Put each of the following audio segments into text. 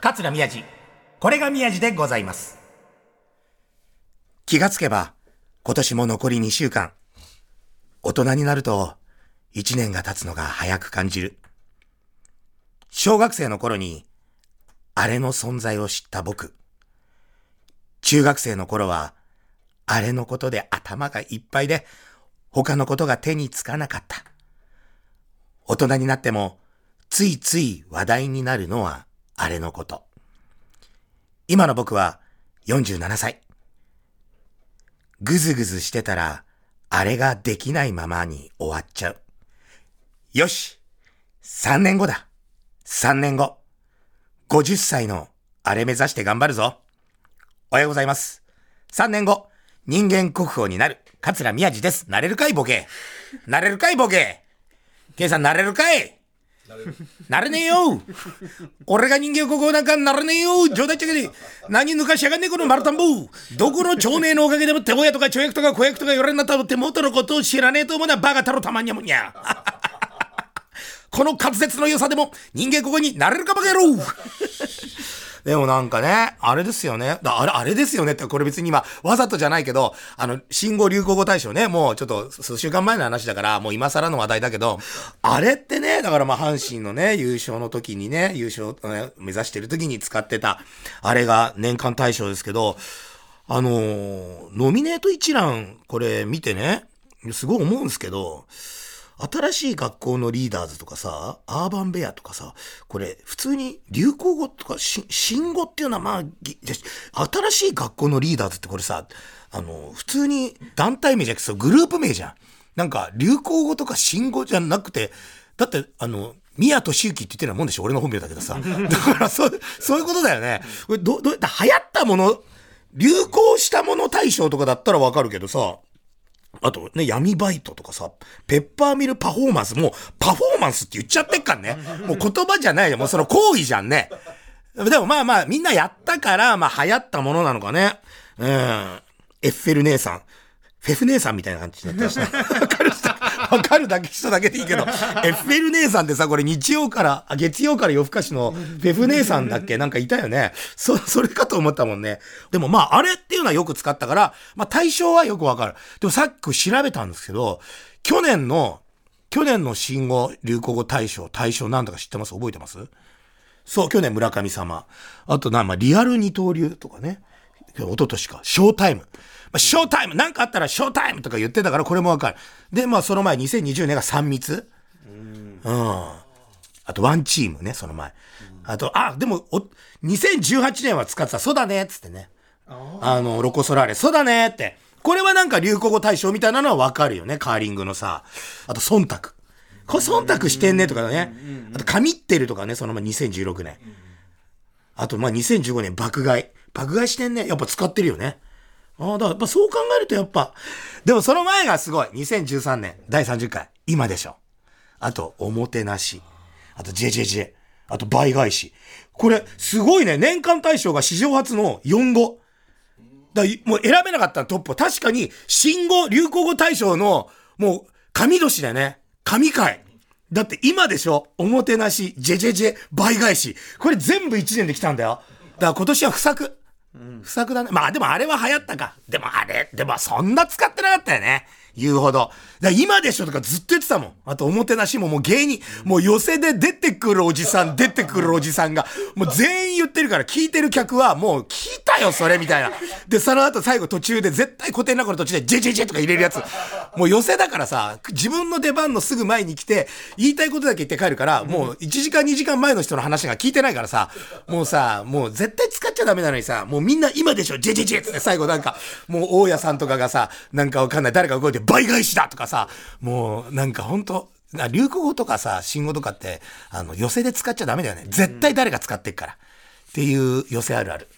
桂宮治。これが宮治でございます。気がつけば、今年も残り2週間。大人になると、1年が経つのが早く感じる。小学生の頃に、あれの存在を知った僕。中学生の頃は、あれのことで頭がいっぱいで、他のことが手につかなかった。大人になっても、ついつい話題になるのは、あれのこと。今の僕は47歳。ぐずぐずしてたら、あれができないままに終わっちゃう。よし !3 年後だ !3 年後。50歳のあれ目指して頑張るぞ。おはようございます。3年後、人間国宝になる、桂宮治です。なれるかいボケ。なれるかいボケ。ケイさんなれるかい なれねえよ。俺が人間国宝なんかなれねえよ。冗談ちゃけで何抜かしやがんねえこの丸田んぼ。どこの町名のおかげでもって親とか町役とか子役とか言われになったって元のことを知らねえと思うなバカ太郎たまんにゃもんにゃ。この滑舌の良さでも人間ここになれるかバカ野郎。でもなんかね、あれですよね。だあれ、あれですよねって、これ別に今、わざとじゃないけど、あの、新語・流行語大賞ね、もうちょっと数週間前の話だから、もう今更の話題だけど、あれってね、だからまあ阪神のね、優勝の時にね、優勝、ね、目指してる時に使ってた、あれが年間大賞ですけど、あのノミネート一覧、これ見てね、すごい思うんですけど、新しい学校のリーダーズとかさ、アーバンベアとかさ、これ普通に流行語とかし新語っていうのはまあ、ぎ新しい学校のリーダーズってこれさ、あの、普通に団体名じゃなくてさグループ名じゃん。なんか流行語とか新語じゃなくて、だってあの、宮俊之って言ってるようなもんでしょ俺の本名だけどさ。だからそう、そういうことだよね。これど、どうやって流行ったもの、流行したもの大賞とかだったらわかるけどさ、あとね、闇バイトとかさ、ペッパーミルパフォーマンス、もうパフォーマンスって言っちゃってっからね。もう言葉じゃないよ。もうその行為じゃんね。でもまあまあ、みんなやったから、まあ流行ったものなのかね。うん。エッフェル姉さん。フェフ姉さんみたいな感じになってました。わかる人、わかるだけ人だけでいいけど、エッフェル姉さんってさ、これ日曜から、あ月曜から夜更かしのフェフ姉さんだっけ？なんかいたよね。そ、それかと思ったもんね。でもまあ、あれっていうのはよく使ったから、まあ対象はよくわかる。でもさっき調べたんですけど、去年の、去年の新語・流行語大賞、大賞なんだか知ってます？覚えてます？そう、去年村上様。あとな、まあ、リアル二刀流とかね。一昨年か。ショータイム。まあ、ショータイムなんかあったらショータイムとか言ってたからこれもわかる。で、まあその前2020年が3密。うん。あとワンチームね、その前。あと、あ、でも、お、2018年は使ってた、そうだね、っつってね。あの、ロコ・ソラーレ、そうだねって。これはなんか流行語大賞みたいなのはわかるよね、カーリングのさ。あと、忖度。これ忖度してんねとかね。あと、神ってるとかね、そのま2016年。あと、まあ、2015年爆買い。爆買いしてんね。やっぱ使ってるよね。ああ、だからやっぱそう考えるとやっぱ。でもその前がすごい。2013年、第30回。今でしょ。あと、おもてなし。あと、JJJ。あと、倍返し。これ、すごいね。年間大賞が史上初の4語。だもう選べなかったトップ確かに、新語・流行語大賞の、もう、神年だよね。神回。だって今でしょおもてなし、ジェジェジェ、倍返し。これ全部1年で来たんだよ。だから今年は不作。不作だね。まあでもあれは流行ったか。でもあれ、でもそんな使ってなかったよね。言うほど。だ今でしょとかずっと言ってたもん。あとおもてなしももう芸人、もう寄せで出てくるおじさん、出てくるおじさんが、もう全員言ってるから聞いてる客はもう聞いたよ、それみたいな。で、その後最後途中で絶対古典落語の途中でジェジェジェとか入れるやつ。もう寄せだからさ、自分の出番のすぐ前に来て、言いたいことだけ言って帰るから、もう1時間2時間前の人の話が聞いてないからさ、もうさ、もう絶対使っちゃダメなのにさ、もうみんな今でしょ、ジェジェジェって最後なんか、もう大家さんとかがさ、なんかわかんない、誰か動いて倍返しだとかさ、もうなんかほんと、流行語とかさ、新語とかって、あの、寄せで使っちゃダメだよね。絶対誰が使ってっから。っていう寄せあるある。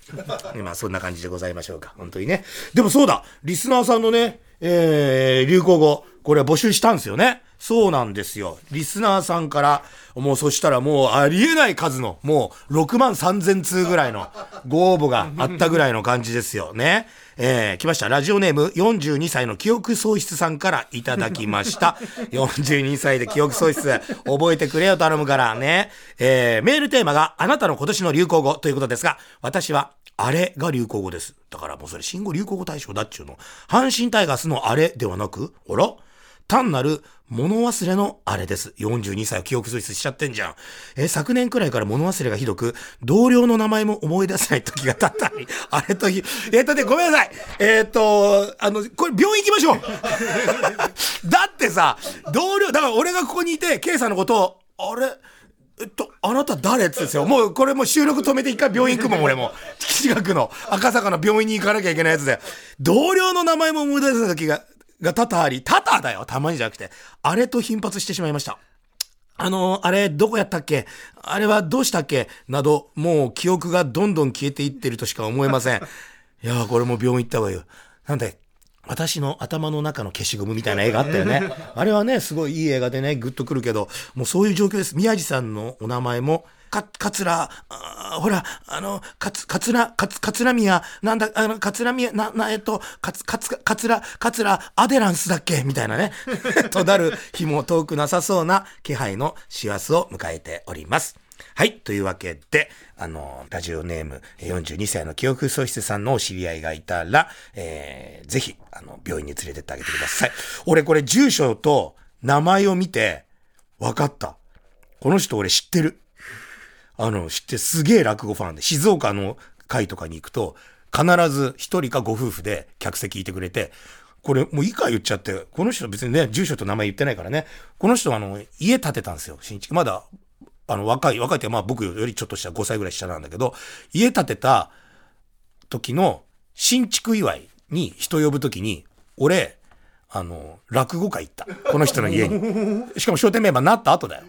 今そんな感じでございましょうか。本当にね。でもそうだリスナーさんのね、えー、流行語、これは募集したんですよね。そうなんですよ。リスナーさんから、もうそしたらもうありえない数の、もう6万3000通ぐらいのご応募があったぐらいの感じですよね。えー、来ました。ラジオネーム42歳の記憶喪失さんからいただきました。42歳で記憶喪失、覚えてくれよ頼むからね。えー、メールテーマがあなたの今年の流行語ということですが、私はあれが流行語です。だからもうそれ新語・流行語大賞だっちゅうの。阪神タイガースのあれではなく、あら？単なる物忘れのあれです。42歳は記憶喪失しちゃってんじゃん。え昨年くらいから物忘れがひどく、同僚の名前も思い出せない時が経ったり、あれとひ、えっ、とね、ごめんなさい。えっ、ー、と、あの、これ病院行きましょう。だってさ、同僚、だから俺がここにいて、K さんのことを、あれ？えっと、あなた誰？ってですよ。もう、これも収録止めて一回病院行くもん、俺も。近くの赤坂の病院に行かなきゃいけないやつで。同僚の名前も思い出せない時がが多々あり、多々だよ、たまにじゃなくて、あれと頻発してしまいました。あの、あれ、どこやったっけ？あれはどうしたっけ？など、もう記憶がどんどん消えていってるとしか思えません。いやーこれも病院行った方がいいよ。なんで、私の頭の中の消しゴムみたいな映画あったよね。あれはね、すごいいい映画でね、グッとくるけど、もうそういう状況です。宮地さんのお名前も、か、かつら、ほら、あの、かつ、かつら、かつ、かつらみや、なんだ、あの、かつらみや、な、な、えっと、かつ、かつ、かつら、かつら、アデランスだっけ？みたいなね。とだる日も遠くなさそうな気配の師走を迎えております。はい。というわけで、あの、ラジオネーム42歳の記憶喪失さんのお知り合いがいたら、えー、ぜひ、あの、病院に連れてってあげてください。俺これ住所と名前を見て、分かった。この人俺知ってる。あの、知ってすげえ落語ファンで、静岡の会とかに行くと、必ず一人かご夫婦で客席いてくれて、これもういいか言っちゃって、この人別にね、住所と名前言ってないからね、この人あの、家建てたんですよ、新築。まだ、あの、若い、若いってまあ僕よりちょっとした5歳ぐらい下なんだけど、家建てた時の新築祝いに人呼ぶ時に、俺、あの、落語会行った。この人の家に。しかも商店メンバーになった後だよ。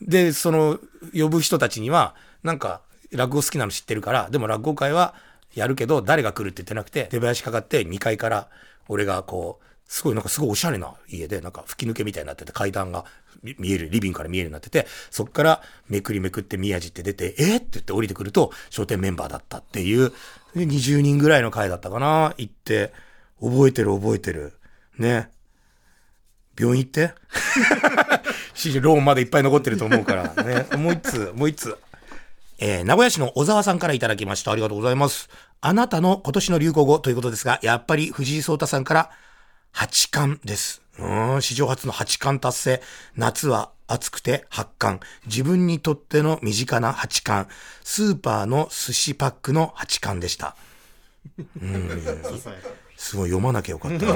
で、その、呼ぶ人たちには、なんか、落語好きなの知ってるから、でも落語会はやるけど、誰が来るって言ってなくて、出囃子かかって2階から、俺がこう、すごいなんかすごいおしゃれな家で、なんか吹き抜けみたいになってて、階段が見える、リビングから見えるようになってて、そっからめくりめくって宮地って出て、えって言って降りてくると、商店メンバーだったっていう、20人ぐらいの会だったかな行って、覚えてる覚えてる。ね。病院行って？ローンまでいっぱい残ってると思うからね。もう一つ、もう一つ。えー、名古屋市の小沢さんからいただきました。ありがとうございます。あなたの今年の流行語ということですが、やっぱり藤井聡太さんから八冠です。うん、史上初の八冠達成。夏は暑くて八冠。自分にとっての身近な八冠。スーパーの寿司パックの八冠でした。うんすごい読まなきゃよかったな。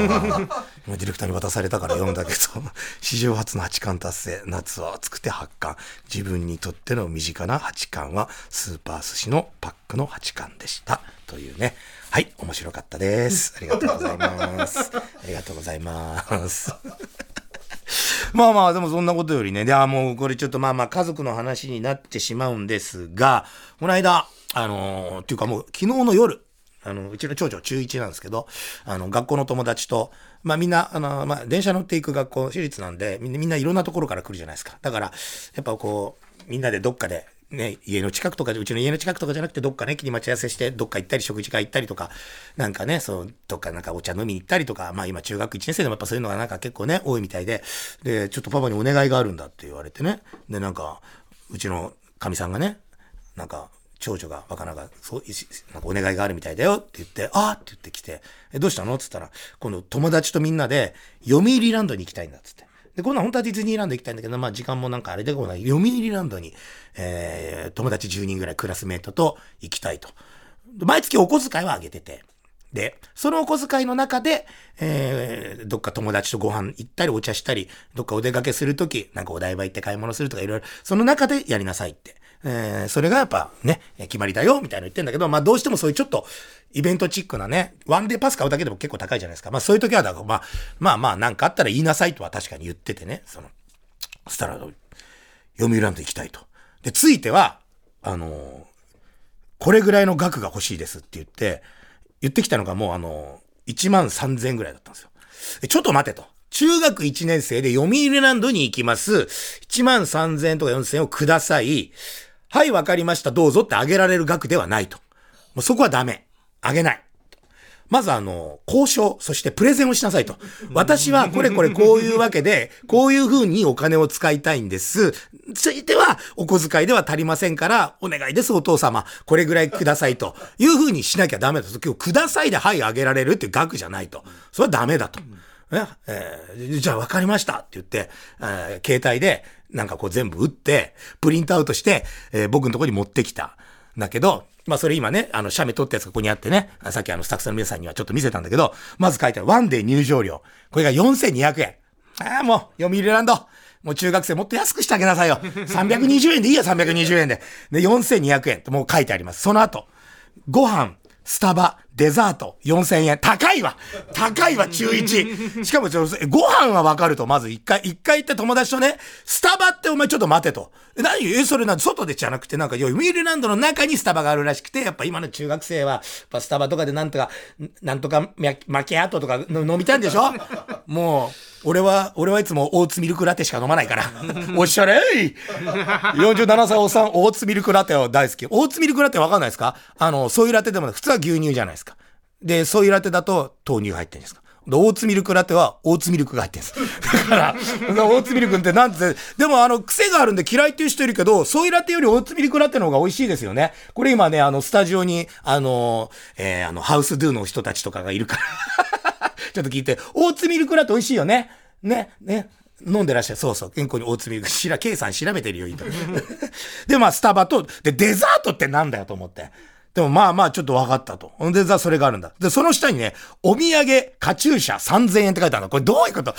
今ディレクターに渡されたから読んだけど、史上初の八冠達成、夏は暑くて八冠。自分にとっての身近な八冠は、スーパー寿司のパックの八冠でした。というね。はい、面白かったです。ありがとうございます。ありがとうございます。まあまあ、でもそんなことよりね、で、あもうこれちょっとまあまあ家族の話になってしまうんですが、この間、あのー、っていうかもう昨日の夜、あの、うちの長女中1なんですけど、あの、学校の友達と、まあみんな、あの、まあ電車乗っていく学校、私立なんで、みんな、みんないろんなところから来るじゃないですか。だから、やっぱこう、みんなでどっかで、ね、家の近くとか、うちの家の近くとかじゃなくて、どっかね、駅に待ち合わせして、どっか行ったり、食事会行ったりとか、なんかね、そう、どっかなんかお茶飲みに行ったりとか、まあ今中学1年生でもやっぱそういうのがなんか結構ね、多いみたいで、で、ちょっとパパにお願いがあるんだって言われてね、で、なんか、うちのかみさんがね、なんか、長女が若菜が、そう、なんかお願いがあるみたいだよって言って、あーって言ってきて、え、どうしたの？って言ったら、今度友達とみんなで、読売ランドに行きたいんだっつって。で、今度は本当はディズニーランド行きたいんだけど、まあ時間もなんかあれでこない、読売ランドに、えー、友達10人ぐらいクラスメートと行きたいと。毎月お小遣いはあげてて。で、そのお小遣いの中で、えー、どっか友達とご飯行ったりお茶したり、どっかお出かけするとき、なんかお台場行って買い物するとかいろいろ、その中でやりなさいって。えー、それがやっぱね、決まりだよ、みたいな言ってんだけど、まあどうしてもそういうちょっと、イベントチックなね、ワンデーパス買うだけでも結構高いじゃないですか。まあそういう時は、だからまあ、まあまあなんかあったら言いなさいとは確かに言っててね、その、そしたら、読売ランド行きたいと。で、ついては、あのー、これぐらいの額が欲しいですって言って、言ってきたのがもうあのー、1万3000円ぐらいだったんですよ。ちょっと待てと。中学1年生で読売ランドに行きます。1万3000円とか4000円をください。はい、わかりました、どうぞってあげられる額ではないと。もうそこはダメ。あげない。まずあの、交渉、そしてプレゼンをしなさいと。私はこれこれこういうわけで、こういう風にお金を使いたいんです。ついては、お小遣いでは足りませんから、お願いです、お父様。これぐらいくださいと。いう風にしなきゃダメだと。今日、くださいで、はい、あげられるって額じゃないと。それはダメだと。ね？えーじゃあ分かりましたって言って、えー携帯でなんかこう全部打って、プリントアウトして、えー僕のところに持ってきた。だけど、まあそれ今ね、あの、写メ撮ったやつがここにあってね、さっきあの、スタッフさんの皆さんにはちょっと見せたんだけど、まず書いてある、ワンデー入場料。これが4200円。ああ、もう、読売ランド。もう中学生もっと安くしてあげなさいよ。320円でいいよ、320円で。で、4200円ってもう書いてあります。その後、ご飯、スタバ、デザート、4000円。高いわ高いわ、中1。しかもちょ、ご飯はわかると、まず一回、一回行って友達とね、スタバってお前ちょっと待てと。え、何？え、それなん外でじゃなくて、なんか、読売ランドの中にスタバがあるらしくて、やっぱ今の中学生は、やっぱスタバとかでなんとか、なんとかママキアートとかの飲みたいんでしょ？もう、俺は、俺はいつもオーツミルクラテしか飲まないから。おっしゃれい !47 歳おっさん、オーツミルクラテは大好き。オーツミルクラテわかんないですか？あの、ソイラテでも普通は牛乳じゃないですか。で、ソイラテだと豆乳入ってるんですか？で、オーツミルクラテはオーツミルクが入ってるんです。だから、オーツミルクってなんて、でもあの、癖があるんで嫌いっていう人いるけど、ソイラテよりオーツミルクラテの方が美味しいですよね。これ今ね、あの、スタジオに、あの、えーあの、ハウスドゥの人たちとかがいるから。ちょっと聞いて、オーツミルクラテ美味しいよね。ね、ね。飲んでらっしゃる。そうそう。健康にオーツミルク。しら、計算調べてるよ、いいと。で、まあ、スタバと、で、デザートってなんだよと思って。でもまあまあちょっと分かったと。で、じゃあそれがあるんだ。で、その下にね、お土産、カチューシャ3000円って書いてあるの。これどういうこと？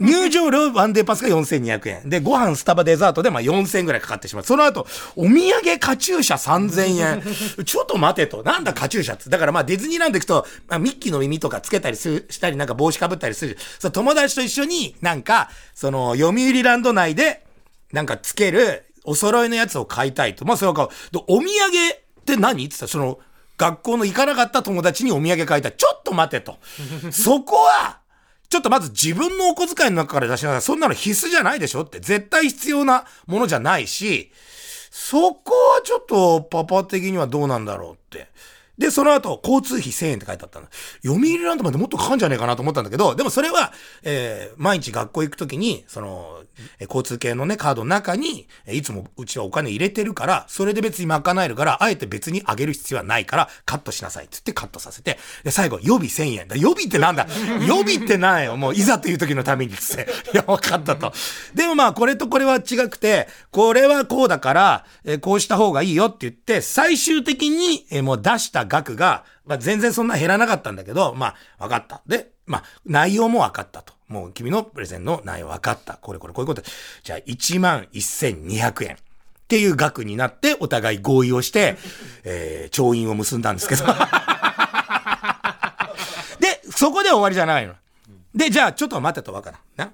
入場料ワンデーパスが4200円。で、ご飯、スタバ、デザートでまあ4000円ぐらいかかってしまう。その後、お土産カチューシャ3000円。ちょっと待てと。なんだカチューシャって？だからまあディズニーランド行くと、まあ、ミッキーの耳とかつけたりする、したり、なんか帽子かぶったりする。そう友達と一緒になんか、その、読売ランド内で、なんかつける、お揃いのやつを買いたいと。まあそれは買う。で、お土産って何？って言ったら、その、学校の行かなかった友達にお土産買いたい。ちょっと待てと。そこは、ちょっとまず自分のお小遣いの中から出しながら、そんなの必須じゃないでしょって。絶対必要なものじゃないし、そこはちょっとパパ的にはどうなんだろうって。で、その後、交通費1000円って書いてあったの。読売ランドまでもっとかかんじゃねえかなと思ったんだけど、でもそれは、えー、毎日学校行くときに、その、えー交通系のね、カードの中に、えーいつもうちはお金入れてるから、それで別に賄えるから、あえて別にあげる必要はないから、カットしなさいって言ってカットさせて、で、最後、予備1000円だ。予備ってなんだ？予備ってなんよもう、いざという時のためにっつって。いや、分かったと。でもまあ、これとこれは違くて、これはこうだから、えーこうした方がいいよって言って、最終的に、えーもう出した額が、まあ、全然そんな減らなかったんだけど、まあ、分かった。で、まあ、内容も分かったと。もう君のプレゼンの内容分かった。これこれこういうこと。じゃあ、1万1200円。っていう額になって、お互い合意をして、えー、調印を結んだんですけど。で、そこで終わりじゃないの。で、じゃあ、ちょっと待ってと分からん。な。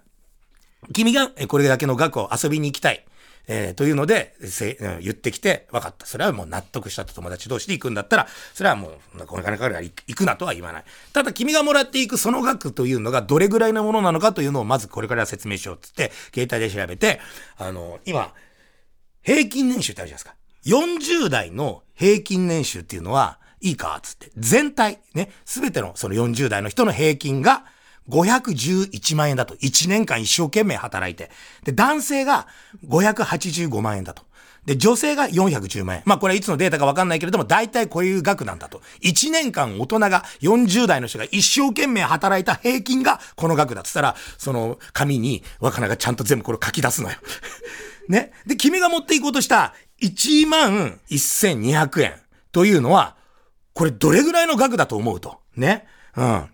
君がえこれだけの額を遊びに行きたい。えーというので、せ言ってきて、分かった。それはもう納得したと友達同士で行くんだったら、それはもう、この金かかるから行くなとは言わない。ただ、君がもらっていくその額というのがどれぐらいのものなのかというのをまずこれから説明しようっつって、携帯で調べて、あの、今、平均年収ってあるじゃないですか。40代の平均年収っていうのは、いいかつって。全体、ね、すべてのその40代の人の平均が511万円だと。1年間一生懸命働いて。で、男性が585万円だと。で、女性が410万円。まあこれはいつのデータかわかんないけれども、大体こういう額なんだと。1年間大人が40代の人が一生懸命働いた平均がこの額だっつったら、その紙に若菜がちゃんと全部これ書き出すのよ。ね。で、君が持っていこうとした1万1200円というのは、これどれぐらいの額だと思うと。ね。うん。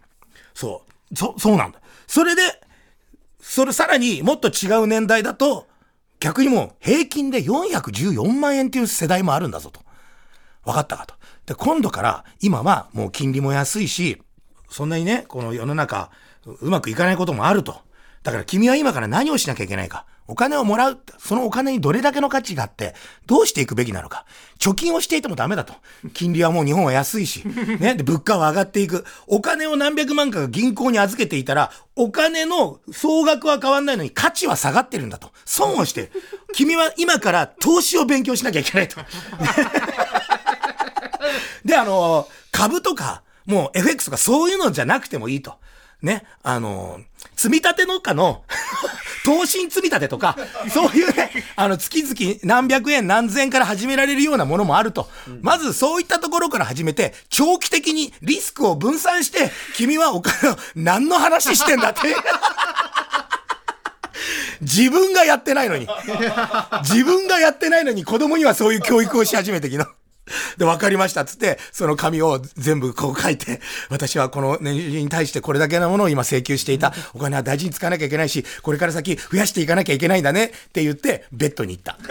そう。そ、そうなんだ。それで、それさらにもっと違う年代だと、逆にもう平均で414万円っていう世代もあるんだぞと。分かったかと。で、今度から今はもう金利も安いし、そんなにね、この世の中、うまくいかないこともあると。だから君は今から何をしなきゃいけないか。お金をもらう。そのお金にどれだけの価値があって、どうしていくべきなのか。貯金をしていてもダメだと。金利はもう日本は安いし。ね。で、物価は上がっていく。お金を何百万かが銀行に預けていたら、お金の総額は変わんないのに価値は下がってるんだと。損をしてる。君は今から投資を勉強しなきゃいけないと。で、あの、株とか、もう FX とかそういうのじゃなくてもいいと。ね、あの、積み立て農家の？投資積み立てとか、そういうね、あの、月々何百円何千円から始められるようなものもあると。まずそういったところから始めて、長期的にリスクを分散して、君はお金を何の話してんだって。自分がやってないのに。自分がやってないのに子供にはそういう教育をし始めてきの。で、わかりましたつって、その紙を全部こう書いて、私はこの年収に対してこれだけのものを今請求していた。お金は大事に使わなきゃいけないし、これから先増やしていかなきゃいけないんだねって言って、ベッドに行った。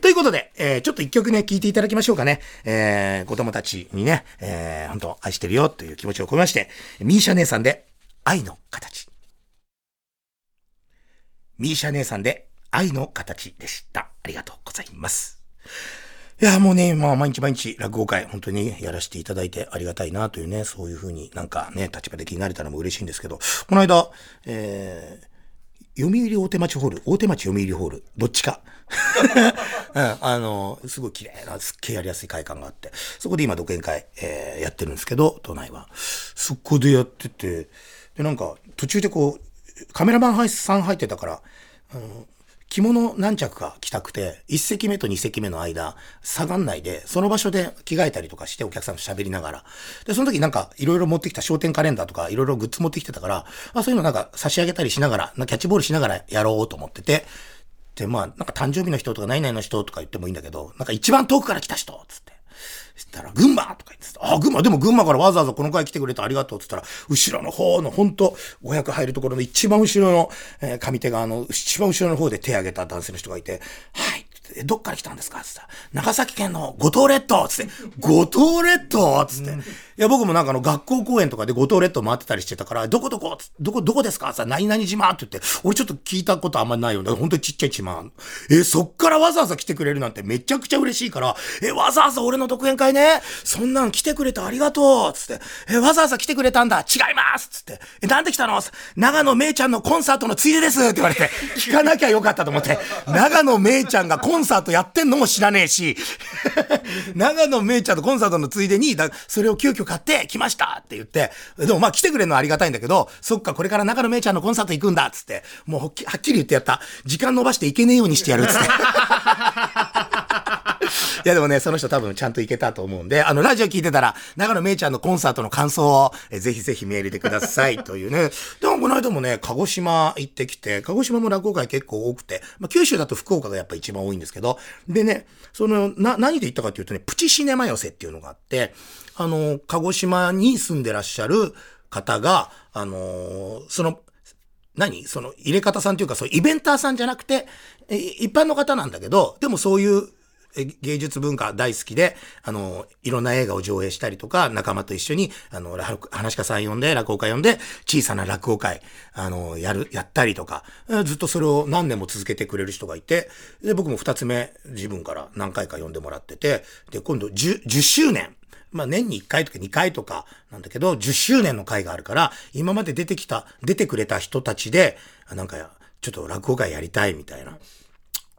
ということで、えー、ちょっと一曲ね、聴いていただきましょうかね。えー、子供たちにね、えー、本当愛してるよという気持ちを込めまして、ミーシャ姉さんで、愛の形。ミーシャ姉さんで、愛の形でした。ありがとうございます。いや、もうね、まあ、毎日毎日落語会、本当にやらせていただいてありがたいなというね、そういうふうになんかね、立場的になれたのも嬉しいんですけど、この間、えー、読売大手町ホール、大手町読売ホール、どっちか？うん、あの、すごい綺麗な、すっげえやりやすい会館があって、そこで今独演会、えー、やってるんですけど、都内は。そこでやってて、で、なんか、途中でこう、カメラマンさん入ってたから、あの、着物何着か着たくて、一席目と二席目の間、下がんないで、その場所で着替えたりとかしてお客さんと喋りながら。で、その時なんか、いろいろ持ってきた商店カレンダーとか、いろいろグッズ持ってきてたから、あそういうのなんか差し上げたりしながら、キャッチボールしながらやろうと思ってて、で、まあ、なんか誕生日の人とか何々の人とか言ってもいいんだけど、なんか一番遠くから来た人つって。したら、群馬とか言ってた。あ、群馬、でも群馬からわざわざこの回来てくれてありがとうって言ったら、後ろの方の、ほんと、500入るところの一番後ろの、えー、上手側の、一番後ろの方で手挙げた男性の人がいて、はい、え、どっから来たんですか？つって長崎県の五島列島。つって、五島列島？つって。いや、僕もなんかあの、学校公演とかで五島列島回ってたりしてたから、どこどこ？どこ、どこですか？さ、何々島？って言って、俺ちょっと聞いたことあんまないよね。本当にちっちゃい島。え、そっからわざわざ来てくれるなんてめちゃくちゃ嬉しいから、え、わざわざ俺の独演会ね、そんなん来てくれてありがとう。つって、え、わざわざ来てくれたんだ？違います！つって、え、なんで来たの？長野めいちゃんのコンサートのついでです！って言われて、聞かなきゃよかったと思って、長野めいちゃんがコンンサートやってんのも知らねえし、長野めいちゃんとコンサートのついでに、だそれを急遽買って来ましたって言って、でもまあ来てくれるのはありがたいんだけど、そっか、これから長野めいちゃんのコンサート行くんだっつって、もうはっきり言ってやった。時間延ばしていけねえようにしてやるっつって。いやでもね、その人多分ちゃんといけたと思うんで、あの、ラジオ聞いてたら、長野めいちゃんのコンサートの感想を、えぜひぜひメールでください というね。でもこの間もね、鹿児島行ってきて、鹿児島も落語会結構多くて、まあ、九州だと福岡がやっぱ一番多いんですけど、でね、その、な、何で行ったかっていうとね、プチシネマ寄せっていうのがあって、あの、鹿児島に住んでらっしゃる方が、あのその、何？その入れ方さんというか、そうイベンターさんじゃなくて、一般の方なんだけど、でもそういう芸術文化大好きで、あの、いろんな映画を上映したりとか、仲間と一緒に、あの、話家さん呼んで、落語会呼んで、小さな落語会、あの、やる、やったりとか、ずっとそれを何年も続けてくれる人がいて、で、僕も二つ目、自分から何回か呼んでもらってて、で、今度10、10周年。まあ年に1回とか2回とかなんだけど、10周年の回があるから、今まで出てきた、出てくれた人たちで、なんか、ちょっと落語会やりたいみたいな。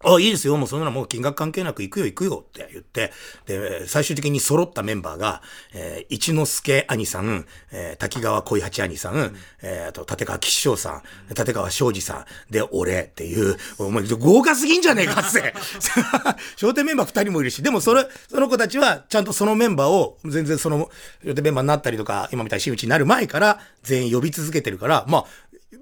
あ、いいですよ。もうそんなのもう金額関係なく行くよ行くよって言って、で、最終的に揃ったメンバーが、えー、一之輔兄さん、えー、滝川小八兄さん、うん、えー、あと、立川吉祥さん、立川昌司さん、で、俺っていう、お前、豪華すぎんじゃねえかって。商店メンバー二人もいるし、でもそれ、その子たちは、ちゃんとそのメンバーを、全然その、商店メンバーになったりとか、今みたいに真打ちになる前から、全員呼び続けてるから、まあ、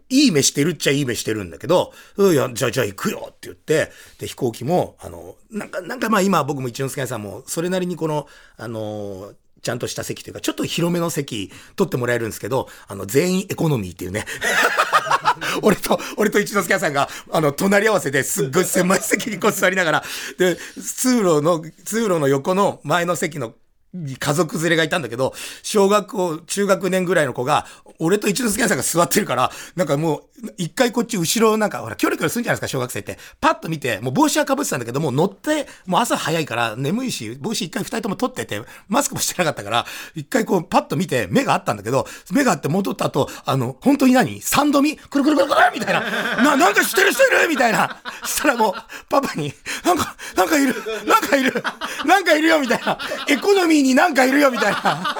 いい目してるっちゃいい目してるんだけど、うん、や、じゃあ、じゃあ行くよって言って、で、飛行機も、あの、なんか、なんかまあ今僕も一之輔さんも、それなりにこの、あのちゃんとした席というか、ちょっと広めの席取ってもらえるんですけど、あの、全員エコノミーっていうね。俺と、俺と一之輔さんが、あの、隣り合わせですっごい 狭い席にこう座りながら、で、通路の、通路の横の前の席の家族連れがいたんだけど、小学校、中学年ぐらいの子が、俺と一之輔さんが座ってるから、なんかもう、一回こっち後ろなんか、ほら、キョロキョロするんじゃないですか、小学生って。パッと見て、もう帽子は被ってたんだけど、もう乗って、もう朝早いから眠いし、帽子一回二人とも取ってて、マスクもしてなかったから、一回こう、パッと見て、目があったんだけど、目があって戻った後、あの、本当に何？三度見？くるくるくるくるみたいな。な、なんかしてるしてる？みたいな。したらもう、パパに、なんか、なんかいる、なんかいる、なんかいるよみたいな。エコノミーになんかいるよみたいな。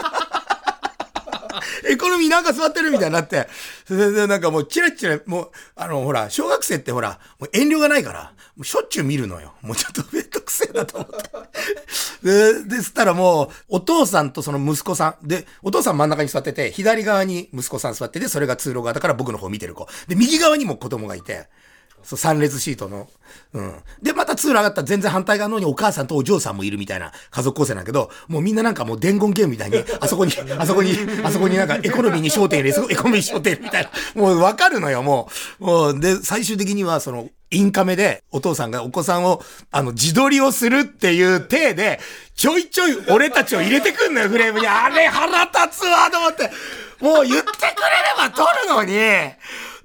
エコノミーなんか座ってるみたいになって。それでなんかもうチラチラ、もう、あの、ほら、小学生ってほら、もう遠慮がないから、もうしょっちゅう見るのよ。もうちょっとめんどくせえなと思って。で、で、したらもう、お父さんとその息子さん。で、お父さん真ん中に座ってて、左側に息子さん座ってて、それが通路側だから僕の方見てる子。で、右側にも子供がいて、そう、三列シートの。うん。で、また通路上がったら全然反対側のにお母さんとお嬢さんもいるみたいな家族構成なんだけど、もうみんななんかもう伝言ゲームみたいに、あそこに、あそこに、あそこになんかエコノミーに焦点入れ、エコノミーに焦点みたいな。もうわかるのよ、もう。もう、で、最終的にはその、インカメでお父さんがお子さんを、あの、自撮りをするっていう体で、ちょいちょい俺たちを入れてくんのよ、フレームに。あれ腹立つわ、と思って。もう言ってくれれば撮るのに、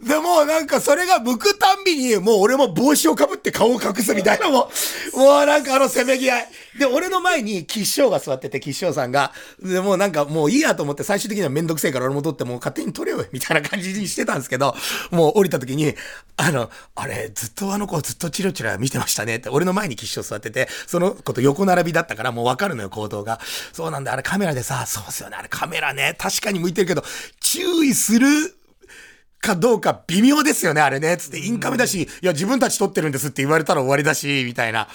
でもなんかそれが向くたんびに、もう俺も帽子をかぶって顔を隠すみたいなもう、もうなんかあのせめぎ合い。で、俺の前に吉祥が座ってて、吉祥さんが、で、もうなんかもういいやと思って最終的にはめんどくせえから俺も撮ってもう勝手に撮れよ、みたいな感じにしてたんですけど、もう降りた時に、あの、あれ、ずっとあの子ずっとチラチラ見てましたねって、俺の前に吉祥座ってて、その子と横並びだったからもうわかるのよ、行動が。そうなんだ、あれカメラでさ、そうっすよね、あれカメラね、確かに向いてるけど、注意するかどうか微妙ですよね、あれね。つって、インカメだし、いや、自分たち撮ってるんですって言われたら終わりだし、みたいな。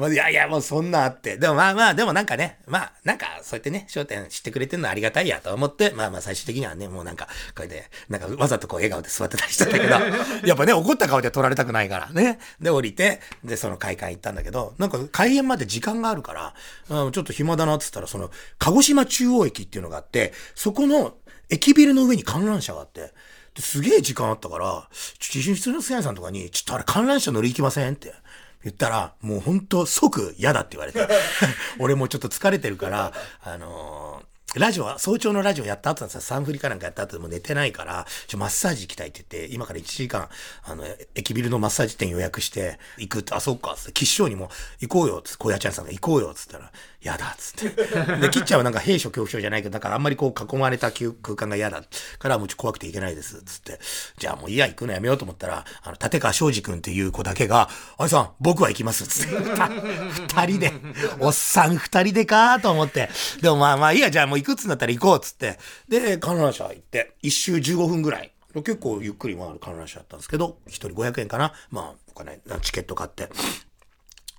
いやいや、もうそんなあって。でもまあまあ、でもなんかね、まあ、なんか、そうやってね、焦点知ってくれてるのはありがたいやと思って、まあまあ最終的にはね、もうなんか、これで、なんかわざとこう笑顔で座ってたりしたんだけど、やっぱね、怒った顔で撮られたくないからね。で、降りて、で、その会館行ったんだけど、なんか開演まで時間があるから、うん、ちょっと暇だなって言ったら、その、鹿児島中央駅っていうのがあって、そこの駅ビルの上に観覧車があって、すげえ時間あったから、ちょっと室のせやさんとかに、ちょっとあれ観覧車乗り行きませんって言ったら、もうほんと即嫌だって言われて。俺もちょっと疲れてるから、あのーラジオは、早朝のラジオやった後ださ、サンフリかなんかやった後でも寝てないから、ちょ、マッサージ行きたいって言って、今から1時間、あの、駅ビルのマッサージ店予約して、行くって、あ、そっか、つって、吉祥にも、行こうよ、つって、小屋ちゃんさんが行こうよ、つったら、嫌だっ、つって。で、キッチャーはなんか兵所恐怖症じゃないけど、だからあんまりこう囲まれた空間が嫌だ。からもうちょ怖くていけないですっ、つって。じゃあもういや、行くのやめようと思ったら、あの、立川昌司君っていう子だけが、あいさん、僕は行きますっ、つって。二人で、おっさん二人でかと思って。でもまあまあいいや、じゃあもう行くっつんだったら行こうっ、つって。で、観覧車行って、一周15分ぐらい。結構ゆっくり回る観覧車だったんですけど、一人500円かな。まあ、お金、チケット買って。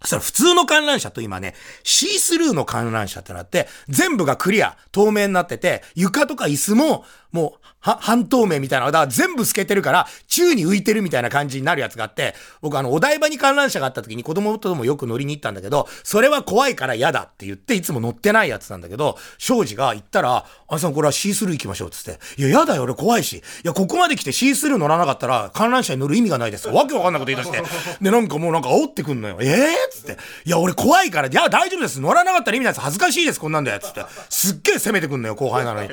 そしたら普通の観覧車と今ね、シースルーの観覧車ってなって、全部がクリア、透明になってて、床とか椅子も、もう、は、半透明みたいな、だから全部透けてるから、宙に浮いてるみたいな感じになるやつがあって、僕あの、お台場に観覧車があった時に子供ともよく乗りに行ったんだけど、それは怖いから嫌だって言って、いつも乗ってないやつなんだけど、庄司が行ったら、あいさんこれはシースルー行きましょうっつって、いや、嫌だよ、俺怖いし、いや、ここまで来てシースルー乗らなかったら、観覧車に乗る意味がないですわけわかんないこと言い出して。で、なんかもうなんか煽ってくんのよ。ええー、っつって、いや、俺怖いから、いや、大丈夫です。乗らなかったら意味ないです。恥ずかしいです、こんなんだよ。つって、すっげえ攻めてくんのよ、後輩なのに。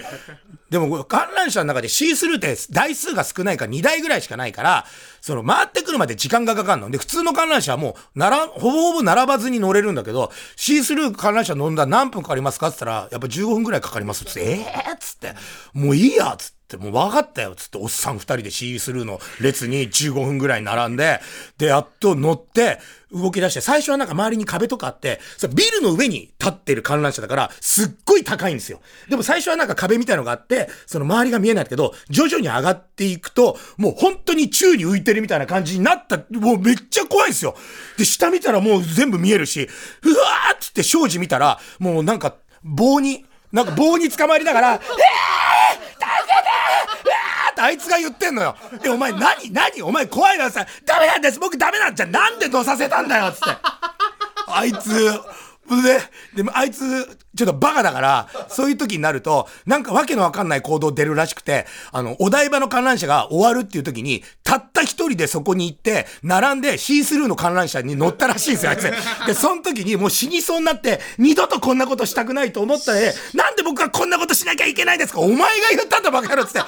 でも、観覧車の中でシースルーって台数が少ないから2台ぐらいしかないから、その回ってくるまで時間がかかるの。で、普通の観覧車はもう、なら、ほぼほぼ並ばずに乗れるんだけど、シースルー観覧車乗んだら何分かかりますかって言ったら、やっぱ15分ぐらいかかりますつって、ええー、っつって、もういいやっつって。ってもう分かったよ、つって、おっさん二人でシースルーの列に15分ぐらい並んで、で、やっと乗って、動き出して、最初はなんか周りに壁とかあって、そビルの上に立ってる観覧車だから、すっごい高いんですよ。でも最初はなんか壁みたいのがあって、その周りが見えないけど、徐々に上がっていくと、もう本当に宙に浮いてるみたいな感じになった、もうめっちゃ怖いんですよ。で、下見たらもう全部見えるし、うわーっつって庄司見たら、もうなんか棒に、なんか棒に捕まりながら、え ーってあいつが言ってんのよ。え、お前何何？お前怖いなさ、ダメなんです僕ダメなんじゃなんで乗させたんだよつって。あいつ、で、でもあいつ、ちょっとバカだから、そういう時になると、なんかわけのわかんない行動出るらしくて、あの、お台場の観覧車が終わるっていう時に、たった一人でそこに行って、並んでシースルーの観覧車に乗ったらしいんですよ、あいつ。で、その時にもう死にそうになって、二度とこんなことしたくないと思ったで、なんで僕はこんなことしなきゃいけないんですかお前が言ったんだバカ野郎っつって、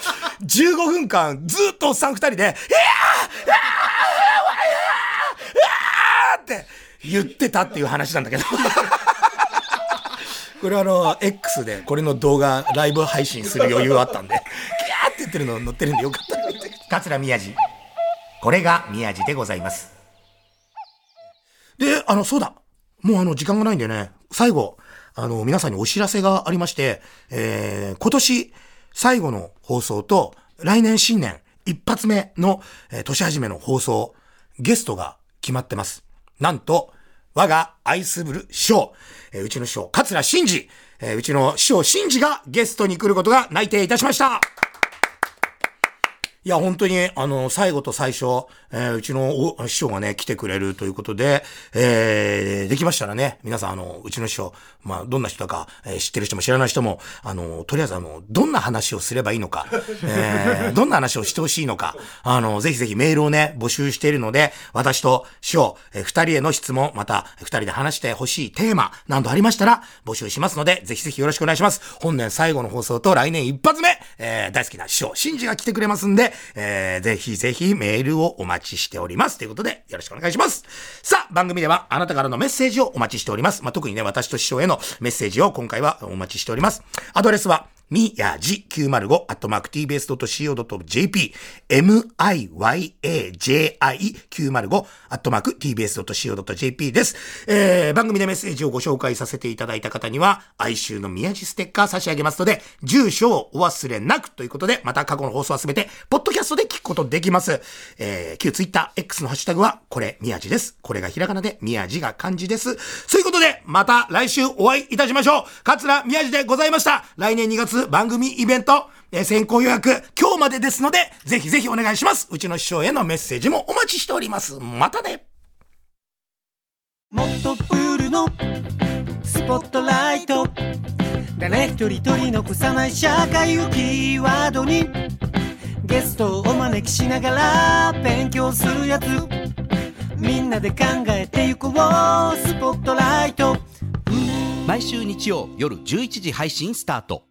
15分間ずっとおっさん二人で、いやーいやーいやーって言ってたっていう話なんだけど。これあの、X でこれの動画、ライブ配信する余裕あったんで、キャーって言ってるの載ってるんでよかった。桂宮治。これが宮治でございます。で、あの、そうだ。もうあの、時間がないんでね、最後、あの、皆さんにお知らせがありまして、えー、今年最後の放送と、来年新年一発目の、えー、年始めの放送、ゲストが決まってます。なんと、我が愛する師匠、えー、うちの師匠、桂真治、えー、うちの師匠真治がゲストに来ることが内定いたしました。いや、本当に、あの、最後と最初、えー、うちの師匠がね、来てくれるということで、えー、できましたらね、皆さん、あの、うちの師匠、まあ、どんな人だか、えー、知ってる人も知らない人も、あの、とりあえず、あの、どんな話をすればいいのか、えー、どんな話をしてほしいのか、あの、ぜひぜひメールをね、募集しているので、私と師匠、えー、二人への質問、また、二人で話してほしいテーマ、などありましたら、募集しますので、ぜひぜひよろしくお願いします。本年最後の放送と来年一発目、えー、大好きな師匠、真治が来てくれますんで、えー、ぜひぜひメールをお待ちしております。ということで、よろしくお願いします。さあ、番組ではあなたからのメッセージをお待ちしております。まあ、特にね、私と師匠へのメッセージを今回はお待ちしております。アドレスは、みやじ905アットマーク tbs.co.jp miyaji905 アットマーク tbs.co.jp です。えー、番組でメッセージをご紹介させていただいた方には、哀愁の宮地ステッカー差し上げますので、住所をお忘れなくということで、また過去の放送はすべて、ポッドキャストで聞くことできます。えー、旧ツイッター X のハッシュタグは、これ宮地です。これがひらがなで、宮地が漢字です。そういうことで、また来週お会いいたしましょう。桂宮地でございました。来年2月番組イベント、え先行予約、今日までですので、ぜひぜひお願いします。うちの師匠へのメッセージもお待ちしております。またね。もっとプールのスポットライト誰一人取り残さない社会をキーワードにゲストをお招きしながら勉強するやつみんなで考えてゆこうスポットライト毎週日曜夜11時配信スタート